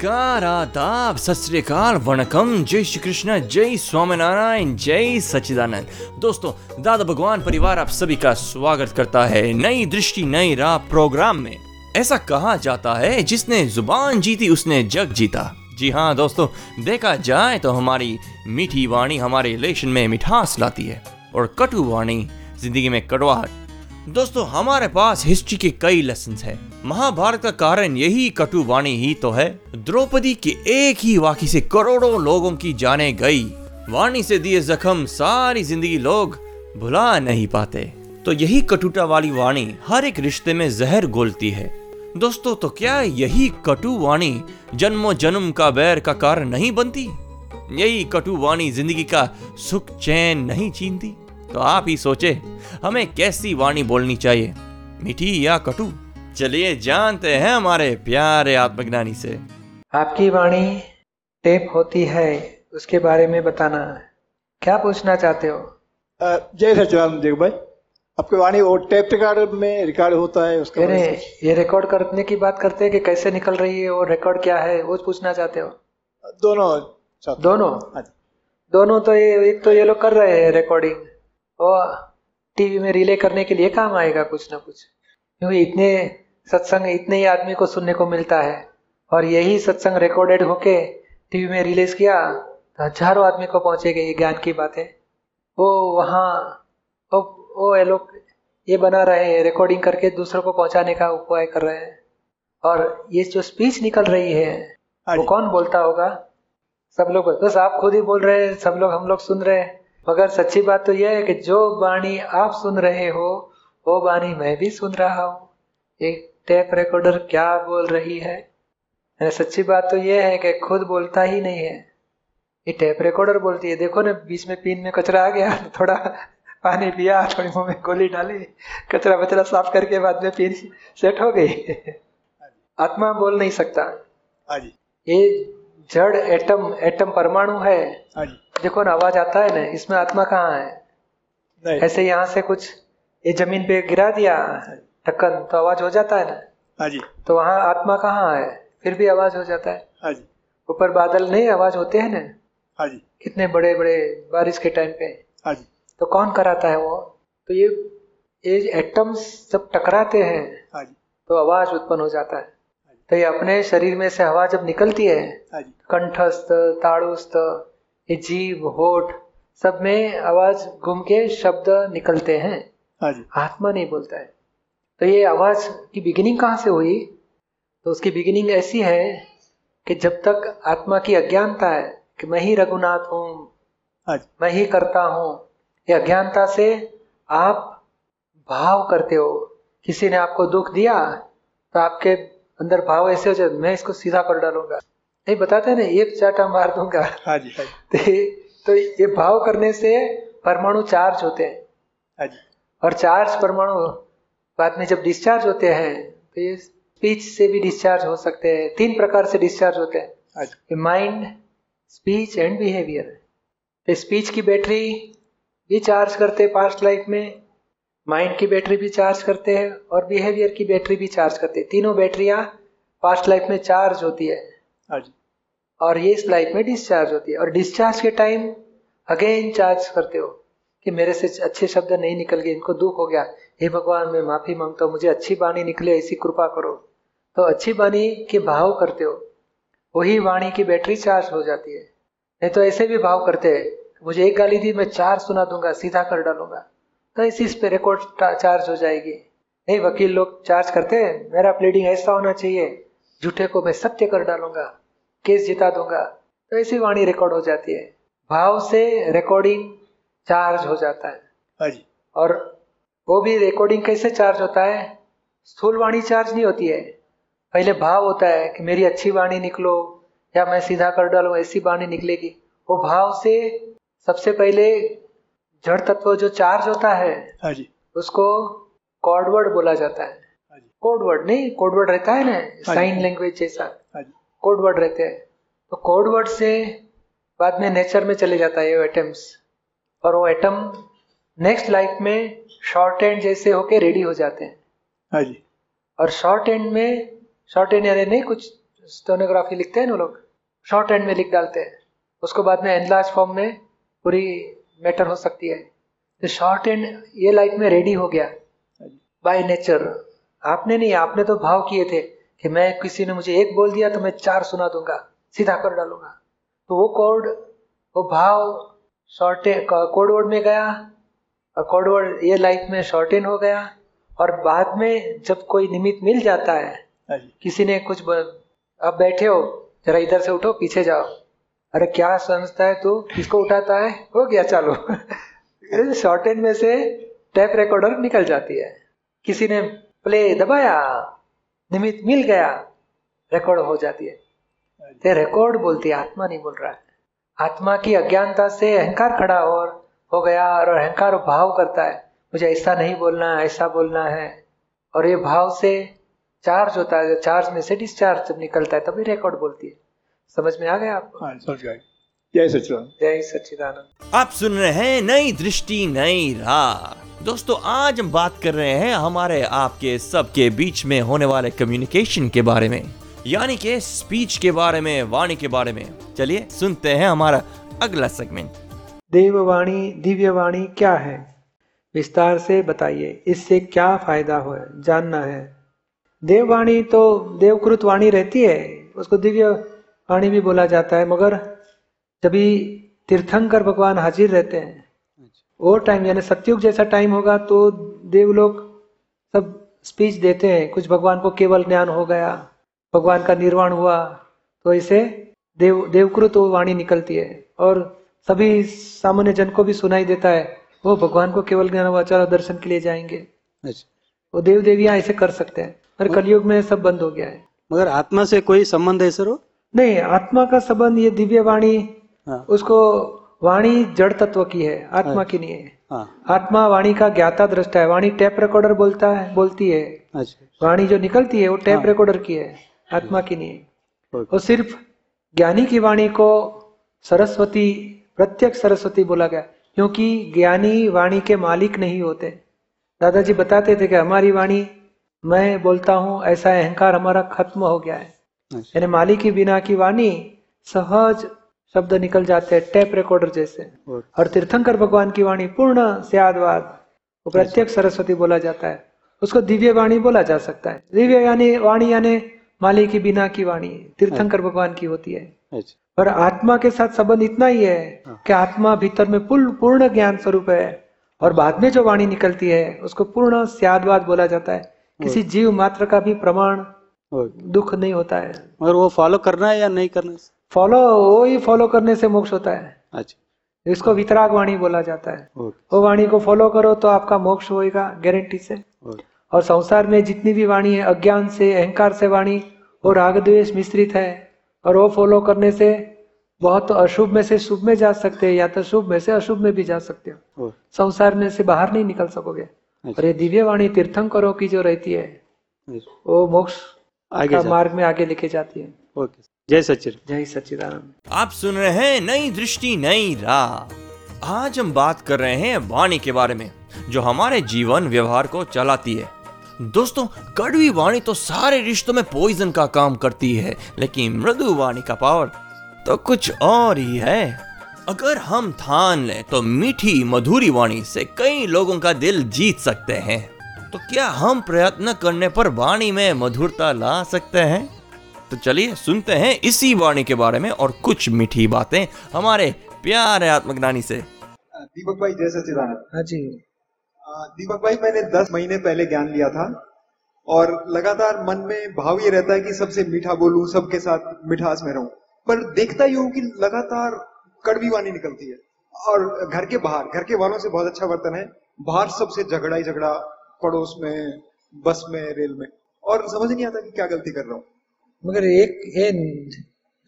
नमस्कार आदाब सत वणकम। जय श्री कृष्ण जय स्वामीनारायण, जय सच्चिदानंद। दोस्तों, दादा भगवान परिवार आप सभी का स्वागत करता है नई दृष्टि, नई राह प्रोग्राम में। ऐसा कहा जाता है, जिसने ज़ुबान जीती, उसने जग जीता। जी हाँ दोस्तों, देखा जाए तो हमारी मीठी वाणी हमारे रिलेशन में मिठास लाती है। और कटु वाणी ज़िंदगी में कड़वाहट दोस्तों, हमारे पास हिस्ट्री के कई लेसन है। महाभारत का कारण यही कटु वाणी ही तो है। द्रौपदी के एक ही वाक्य से करोड़ों लोगों की जाने गई। वाणी से दिए जख्म सारी ज़िंदगी लोग भुला नहीं पाते। तो यही कटुता वाली वाणी हर एक रिश्ते में जहर गोलती है। दोस्तों तो क्या यही कटु वाणी जन्मों जन्म का बैर का कारण नहीं बनती? यही कटु वाणी ज़िंदगी का सुख चैन नहीं छीनती? तो आप ही सोचे हमें कैसी वाणी बोलनी चाहिए? मीठी या कटु? चलिए जानते हैं हमारे प्यारे आत्मज्ञानी से। आपकी वाणी टेप होती है उसके बारे में बताना है। क्या पूछना चाहते हो? जय सचिदानंद जी भाई। आपकी वाणी वो टेप रिकॉर्ड में रिकॉर्ड होता है उसका अरे ये रिकॉर्ड करने की बात करते हैं कि कैसे निकल रही है और रिकॉर्ड क्या है वो पूछना चाहते हो? दोनों दोनों? हाँ दोनों तो ये एक तो ये लोग कर रहे हैं रिकॉर्डिंग और टीवी में रिले करने के लिए काम आएगा कुछ ना कुछ। क्योंकि इतने सत्संग इतने ही आदमी को सुनने को मिलता है। और यही सत्संग रिकॉर्डेड होके टीवी में रिलीज़ किया तो हज़ारों आदमी को पहुंचेगी ये ज्ञान की बातें वो वहाँ वो वो ये लोग ये बना रहे हैं रिकॉर्डिंग करके दूसरों को पहुँचाने का उपाय कर रहे हैं। और ये जो स्पीच निकल रही है हाँ वो कौन बोलता होगा? सब लोग बस आप खुद ही बोल रहे हैं सब लोग हम लोग सुन रहे हैं। मगर सच्ची बात तो यह है कि जो वाणी आप सुन रहे हो वो वाणी मैं भी सुन रहा हूँ। एक टेप रिकॉर्डर क्या बोल रही है? सच्ची बात तो यह है कि खुद बोलता ही नहीं है। ये टेप रिकॉर्डर बोलती है। देखो ना बीच में पीन में कचरा आ गया थोड़ा पानी पिया थोड़ी मुँह में गोली डाली कचरा वचरा साफ़ करके बाद में पीन सेट हो गई। आत्मा बोल नहीं सकता। हाँ ये जड़ एटम एटम परमाणु है। हाँ देखो ना आवाज़ आता है ना इसमें आत्मा कहाँ है? ऐसे यहाँ से कुछ ये ज़मीन पे गिरा दिया ढक्कन तो आवाज़ हो जाता है ना? हाँ जी। तो वहाँ आत्मा कहाँ है? फिर भी आवाज़ हो जाता है। हाँ जी। ऊपर बादल नहीं आवाज़ होते हैं ना? हाँ जी। कितने बड़े बड़े बारिश के टाइम पे। हाँ जी। तो कौन कराता है वो? तो ये ये एटम्स जब टकराते हैं तो आवाज़ उत्पन्न हो जाता है। तो ये अपने शरीर में से हवा जब निकलती है कंठस्थ ताड़ुस्थ जीव होठ सब में आवाज़ घूम के शब्द निकलते हैं। हाँ आत्मा नहीं बोलता है। तो ये आवाज़ की बिगिनिंग कहाँ से हुई? तो उसकी बिगिनिंग ऐसी है कि जब तक आत्मा की अज्ञानता है कि मैं ही रघुनाथ हूँ हाँ मैं ही करता हूँ ये अज्ञानता से आप भाव करते हो। किसी ने आपको दुख दिया तो आपके अंदर भाव ऐसे हो जाए मैं इसको सीधा कर डालूँगा। नहीं बताते ना एक चाटा मार दूँगा। हाँ जी हाँ जी। तो ये- तो भाव करने से परमाणु चार्ज होते हैं। हाँ जी। और चार्ज परमाणु बाद में जब डिस्चार्ज होते हैं तो ये स्पीच से भी डिस्चार्ज हो सकते हैं तीन प्रकार से डिस्चार्ज होते हैं। माइंड स्पीच एंड बिहेवियर तो स्पीच की बैटरी भी चार्ज करते हैं पास्ट लाइफ में माइंड की बैटरी भी चार्ज करते हैं और बिहेवियर की बैटरी भी चार्ज करते हैं। तीनों बैटरियाँ पास्ट लाइफ में चार्ज होती है। और ये इस लाइफ में डिस्चार्ज होती है। और डिस्चार्ज के टाइम अगेन चार्ज करते हो कि मेरे से अच्छे शब्द नहीं निकल गए, इनको दुख हो गया। हे भगवान, मैं माफ़ी माँगता हूँ, मुझे अच्छी वाणी निकले ऐसी कृपा करो। तो अच्छी वाणी के भाव करते हो, वही वाणी की बैटरी चार्ज हो जाती है। नहीं तो ऐसे भी भाव करते हैं, मुझे एक गाली दी, मैं चार सुना दूँगा, सीधा कर डालूँगा। तो इसी इस पे रिकॉर्ड चार्ज हो जाएगी। नहीं, वकील लोग चार्ज करते हैं, मेरा प्लीडिंग ऐसा होना चाहिए, झूठे को मैं सत्य कर डालूँगा। केस जिता दूँगा। तो ऐसी वाणी रिकॉर्ड हो जाती है। भाव से रिकॉर्डिंग चार्ज हो जाता है। हाँ जी। और वो भी रिकॉर्डिंग कैसे चार्ज होता है? स्थूल वाणी चार्ज नहीं होती है। पहले भाव होता है कि मेरी अच्छी वाणी निकलो या मैं सीधा कर डालू ऐसी वाणी निकलेगी। वो भाव से सबसे पहले जड़ तत्व जो चार्ज होता है हाँ जी। उसको कॉर्डवर्ड बोला जाता है। हाँ कोडवर्ड नहीं कोडवर्ड रहता है ना साइन लैंग्वेज जैसा। हाँ जी कोडवर्ड रहते हैं। तो कोडवर्ड से बाद में नेचर में चले जाता है वो एटम्स और वो एटम नेक्स्ट लाइफ में शॉर्ट एंड जैसे होके रेडी हो जाते हैं। हाँ जी। और शॉर्ट एंड में शॉर्ट एंड यानी नहीं कुछ स्टोनोग्राफी लिखते हैं ना लोग? शॉर्ट एंड में लिख डालते हैं। उसको बाद में एनलार्ज फॉर्म में पूरी मैटर हो सकती है। तो शॉर्ट एंड ये लाइफ में रेडी हो गया बाय नेचर आपने नहीं आपने तो भाव किए थे। कि मैं किसी ने मुझे एक बोल दिया तो मैं चार सुना दूँगा सीधा कर डालूँगा। तो वो कोड वो भाव शॉर्ट कोड वर्ड में गया और कोड वर्ड ये लाइफ में शॉर्टेन हो गया और बाद में जब कोई निमित्त मिल जाता है हाँ किसी ने कुछ. अब बैठे हो जरा इधर से उठो पीछे जाओ। अरे क्या समझता है तू? किसको उठाता है? हो गया चालू। शॉर्ट एंड में से टैप रिकॉर्डर निकल जाती है। किसी ने प्ले दबाया निमित्त मिल गया रिकॉर्ड हो जाती है। ते रिकॉर्ड बोलती है, आत्मा नहीं बोल रहा है। आत्मा की अज्ञानता से अहंकार खड़ा और हो गया और अहंकार भाव करता है। मुझे ऐसा नहीं बोलना है ऐसा बोलना है। और ये भाव से चार्ज होता है चार्ज में से डिस्चार्ज जब निकलता है, तभी रिकॉर्ड बोलती है। समझ में आ गया आपको? हाँ जय सचिदानंद जय सच्चिदानंद। आप सुन रहे हैं नई दृष्टि नई राह। दोस्तों आज हम बात कर रहे हैं हमारे आपके सबके बीच में होने वाले कम्युनिकेशन के बारे में यानी कि स्पीच के बारे में वाणी के बारे में। चलिए सुनते हैं हमारा अगला सेगमेंट देववाणी दिव्यवाणी क्या है? विस्तार से बताइए इससे क्या फ़ायदा हो जानना है। देववाणी तो देवकृत वाणी रहती है उसको दिव्य वाणी भी बोला जाता है मगर जब तीर्थंकर भगवान हाजिर रहते हैं। वो टाइम यानी सत्युग जैसा टाइम होगा तो देव लोग सब स्पीच देते हैं। कुछ भगवान को केवल ज्ञान हो गया भगवान का निर्वाण हुआ तो ऐसे देव देवकृत वाणी निकलती है। और सभी सामान्य जन को भी सुनाई देता है वो भगवान को केवल ज्ञान हुआ चलो दर्शन के लिए जाएँगे। अच्छा। वो देव देवियाँ ऐसे कर सकते हैं पर कलयुग में सब बंद हो गया है। मगर आत्मा से कोई संबंध है सर? नहीं आत्मा का संबंध ये दिव्य वाणी हाँ। उसको वाणी जड़ तत्व की है आत्मा की नहीं है। हाँ। आत्मा वाणी का ज्ञाता दृष्टा है वाणी टेप रिकॉर्डर बोलता है बोलती है। अच्छा वाणी जो निकलती है वो टेप हाँ। रिकॉर्डर की है आत्मा की नहीं है। वो सिर्फ़ ज्ञानी की वाणी को सरस्वती प्रत्यक्ष सरस्वती बोला गया क्योंकि ज्ञानी वाणी के मालिक नहीं होते। दादाजी बताते थे कि हमारी वाणी मैं बोलता हूँ ऐसा अहंकार हमारा खत्म हो गया है। अच्छा। यानी मालिक की बिना की वाणी सहज शब्द निकल जाते हैं टेप रिकॉर्डर जैसे। और तीर्थंकर भगवान की वाणी पूर्ण स्यादवाद वो प्रत्यक्ष सरस्वती बोला जाता है। उसको दिव्य वाणी बोला जा सकता है। दिव्य यानी वाणी यानी माली की बिना की वाणी तीर्थंकर भगवान की होती है। अच्छा। पर आत्मा के साथ संबंध इतना ही है हाँ। कि आत्मा भीतर में पूर्ण पूर्ण ज्ञान स्वरूप है और बाद में जो वाणी निकलती है उसको पूर्ण स्यादवाद बोला जाता है। किसी जीव मात्र का भी प्रमाण दुख नहीं होता है। मगर वो फॉलो करना है या नहीं करना है? फॉलो वो ही फॉलो करने से मोक्ष होता है। अच्छा। इसको वितराग वाणी बोला जाता है। वो वाणी को फॉलो करो तो आपका मोक्ष होएगा गारंटी से। और संसार में जितनी भी वाणी है अज्ञान से अहंकार से वाणी वो राग द्वेष मिश्रित है। और वो फॉलो करने से बहुत तो अशुभ में से शुभ में जा सकते हैं या तो शुभ में से अशुभ में भी जा सकते हो। संसार में से बाहर नहीं निकल सकोगे। और अच्छा ये दिव्य वाणी तीर्थंकरों की जो रहती है अच्छा। वो मोक्ष आगे मार्ग में आगे लेके जाती है। ओके। जय सचिन। जय सच्चिदानंद आप सुन रहे हैं नई दृष्टि, नई राह। आज हम बात कर रहे हैं वाणी के बारे में, जो हमारे जीवन व्यवहार को चलाती है। दोस्तों, कड़वी वाणी तो सारे रिश्तों में पॉइजन का काम करती है, लेकिन मृदु वाणी का पावर तो कुछ और ही है। अगर हम ठान लें तो मीठी, मधुरी वाणी से कई लोगों का दिल जीत सकते हैं। तो क्या हम प्रयत्न करने पर वाणी में मधुरता ला सकते हैं? तो चलिए सुनते हैं इसी वाणी के बारे में और कुछ मीठी बातें हमारे प्यारे आत्मज्ञानी से। दीपक भाई जय सच्चिदानंद। हाँ जी। दीपक भाई मैंने दस महीने पहले ज्ञान लिया था और लगातार मन में भाव ये रहता है कि सबसे मीठा बोलूँ सबके साथ मिठास में रहूँ। पर देखता ही हूँ कि लगातार कड़वी वाणी निकलती है और घर के बाहर घर के वालों से बहुत अच्छा वर्तन है। बाहर सबसे झगड़ा ही झगड़ा पड़ोस में बस में रेल में। और समझ नहीं आता कि क्या गलती कर रहा हूँ। मगर एक ये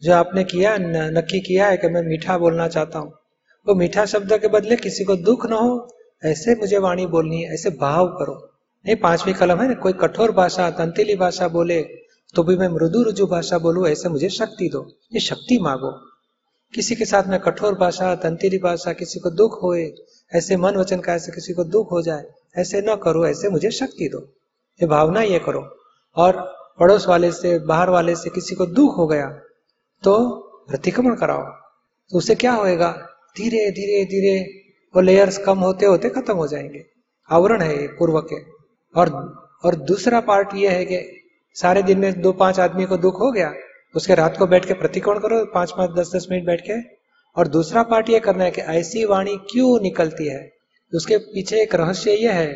जो आपने किया नक्की किया है कि मैं मीठा बोलना चाहता हूँ, वो तो मीठा शब्द के बदले किसी को दुख न हो, ऐसे मुझे वाणी बोलनी है, ऐसे भाव करो। नहीं, पांचवी कलम है ना, कोई कठोर भाषा, तंतीली भाषा बोले तो भी मैं मृदु रुजु भाषा बोलूँ, ऐसे मुझे शक्ति दो, ये शक्ति मांगो। किसी के साथ में कठोर भाषा, तंतीली भाषा किसी को दुख होए, ऐसे मन वचन का ऐसे किसी को दुख हो जाए, ऐसे न करो, ऐसे मुझे शक्ति दो। ये भावना ये करो। और पड़ोस वाले से, बाहर वाले से किसी को दुख हो गया तो प्रतिक्रमण कराओ। तो उससे क्या होएगा? धीरे धीरे धीरे वो लेयर्स कम होते होते खत्म हो जाएँगे। आवरण है ये पूर्व के। और और दूसरा पार्ट ये है कि सारे दिन में दो, पाँच आदमी को दुख हो गया, उसके रात को बैठ के प्रतिकोण करो, पाँच पाँच, दस दस मिनट बैठ के। और दूसरा पार्ट ये करना है कि ऐसी वाणी क्यों निकलती है? उसके पीछे एक रहस्य यह है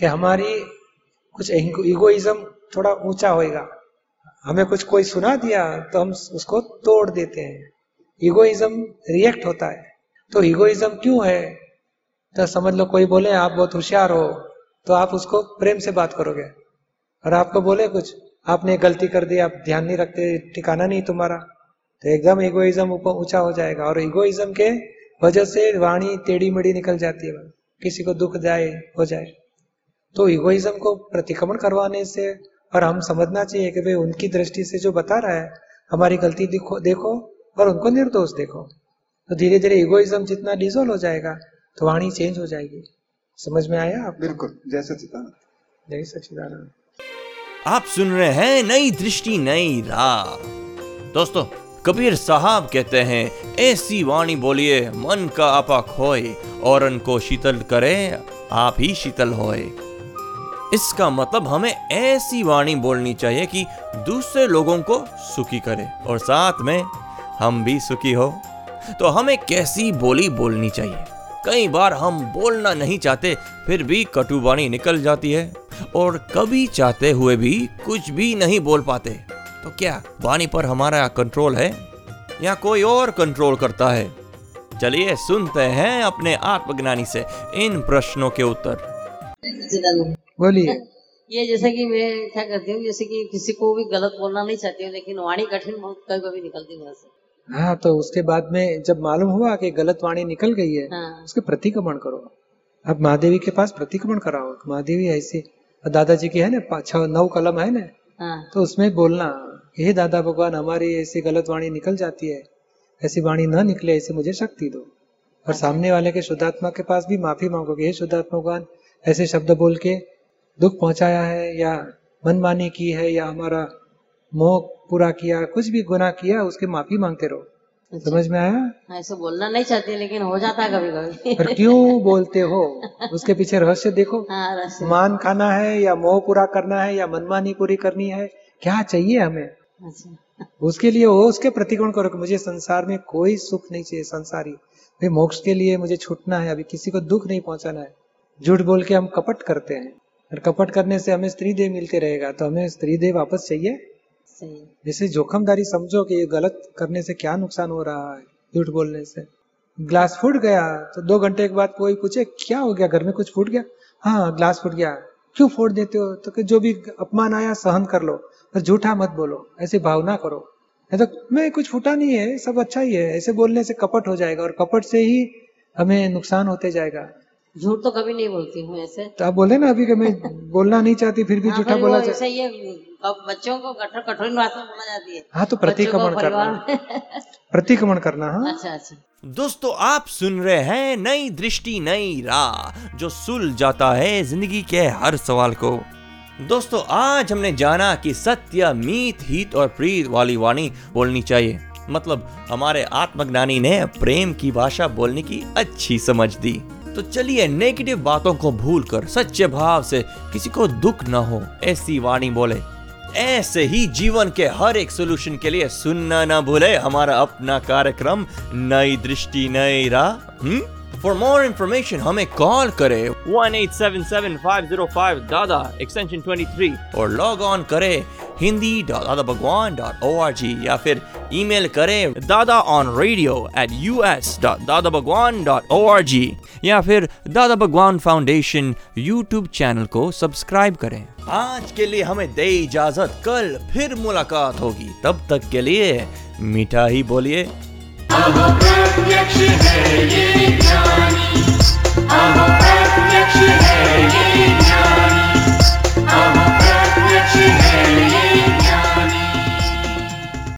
कि हमारी कुछ इगोइज्म थोड़ा ऊँचा होएगा। हमें कुछ कोई सुना दिया तो हम उसको तोड़ देते हैं। इगोइज्म रिएक्ट होता है। तो इगोइज्म क्यों है? तो समझ लो कोई बोले, आप बहुत होशियार हो। तो आप उसको प्रेम से बात करोगे। और आपको बोले कुछ, आपने गलती कर दी, आप ध्यान नहीं रखते, ठिकाना नहीं तुम्हारा। तो एकदम इगोइज्म ऊपर ऊँचा हो जाएगा। और इगोइज्म के वजह से वाणी टेढ़ी मेढ़ी निकल जाती है। किसी को दुख जाए, हो जाए। तो इगोइज्म को प्रतिक्रमण करवाने से और हम समझना चाहिए कि भाई उनकी दृष्टि से जो बता रहा है हमारी गलती देखो देखो और उनको निर्दोष देखो। तो धीरे धीरे इगोइज्म जितना डिजोल्व हो जाएगा तो वाणी चेंज हो जाएगी। समझ में आया आप? बिल्कुल जय सचिदानंद जय सचिदानंद आप सुन रहे हैं नई दृष्टि नई राह। दोस्तों कबीर साहब कहते हैं ऐसी वाणी बोलिए मन का आपा खोए और को शीतल करे आप ही शीतल होए। इसका मतलब हमें ऐसी वाणी बोलनी चाहिए कि दूसरे लोगों को सुखी करे और साथ में हम भी सुखी हो। तो हमें कैसी बोली बोलनी चाहिए? कई बार हम बोलना नहीं चाहते, फिर भी कटुवाणी निकल जाती है और कभी चाहते हुए भी कुछ भी नहीं बोल पाते। तो क्या वाणी पर हमारा कंट्रोल है? या कोई और कंट्रोल करता है? चलिए सुनते हैं अपने आत्मज्ञानी से इन प्रश्नों के उत्तर। बोलिए। ये जैसे कि मैं क्या करती हूँ जैसे कि किसी को भी गलत बोलना नहीं चाहती हूँ लेकिन वाणी कठिन कभी कभी निकलती है हाँ तो उसके बाद में जब मालूम हुआ कि गलत वाणी निकल गई है हाँ। उसके प्रतिक्रमण करो। अब महादेवी के पास प्रतिक्रमण कराओ। महादेवी ऐसी दादाजी की है ना पाँच छह नौ कलम है ना हाँ। तो उसमें बोलना हे दादा भगवान हमारी ऐसी गलत वाणी निकल जाती है ऐसी वाणी न निकले ऐसे मुझे शक्ति दो। और सामने वाले के शुद्धात्मा के पास भी माफ़ी मांगोगे हे शुद्धात्मा भगवान ऐसे शब्द बोल के दुख पहुँचाया है या मनमानी की है या हमारा मोह पूरा किया कुछ भी गुना किया उसके माफ़ी मांगते रहो। अच्छा। समझ में आया? ऐसे बोलना नहीं चाहती लेकिन हो जाता है कभी कभी पर क्यों बोलते हो? उसके पीछे रहस्य देखो। हाँ मान खाना है या मोह पूरा करना है या मनमानी पूरी करनी है क्या चाहिए हमें? अच्छा। उसके लिए वो उसके प्रतिकोण करो कि मुझे संसार में कोई सुख नहीं चाहिए संसारी। भाई मोक्ष के लिए मुझे छूटना है अभी किसी को दुख नहीं पहुंचाना है। झूठ बोल के हम कपट करते हैं। और कपट करने से हमें स्त्री देह मिलते रहेगा तो हमें स्त्री देह वापस चाहिए? सही। जैसे जोखमदारी समझो कि ये गलत करने से क्या नुकसान हो रहा है झूठ बोलने से। ग्लास फूट गया तो दो घंटे के बाद कोई पूछे क्या हो गया? घर में कुछ फूट गया? हाँ ग्लास फूट गया। क्यों फोड़ देते हो? तो कि जो भी अपमान आया सहन कर लो पर झूठा मत बोलो ऐसी भावना करो। तो मैं कुछ फूटा नहीं है सब अच्छा ही है। ऐसे बोलने से कपट हो जाएगा और कपट से ही हमें नुकसान होते जाएगा। झूठ तो कभी नहीं बोलती हूँ ऐसे। तो आप बोले ना अभी कि मैं बोलना नहीं चाहती फिर भी हाँ, झूठा बोला ऐसे ये बच्चों को कठोर कठोर भाषा बोला जाती है। हाँ तो प्रतिक्रमण करना। प्रतिक्रमण करना हाँ। अच्छा अच्छा। दोस्तों आप सुन रहे हैं नई दृष्टि नई राह जो सुल जाता है ज़िंदगी के हर सवाल को। दोस्तों आज हमने जाना कि सत्य मीत हित और प्रीत वाली वाणी बोलनी चाहिए। मतलब हमारे आत्मज्ञानी ने प्रेम की भाषा बोलने की अच्छी समझ दी। तो चलिए नेगेटिव बातों को भूलकर, सच्चे भाव से किसी को दुख न हो, ऐसी वाणी बोले। ऐसे ही जीवन के हर एक सोल्यूशन के लिए सुनना ना भूले, हमारा अपना कार्यक्रम, नई दृष्टि, नई राह फॉर मोर इंफॉर्मेशन हमें कॉल करें। One eight seven seven five zero five Dada extension twenty three और लॉग ऑन करें। Hindi dot Dada Bhagwan dot O R G या फिर ईमेल करें Dada on radio at U S dot Dada Bhagwan dot O R G या फिर Dada Bhagwan Foundation YouTube channel को subscribe करें। आज के लिए हमें दे इजाज़त, कल फिर मुलाकात होगी। तब तक के लिए मीठा ही बोलिए अब है ये ज्ञानी।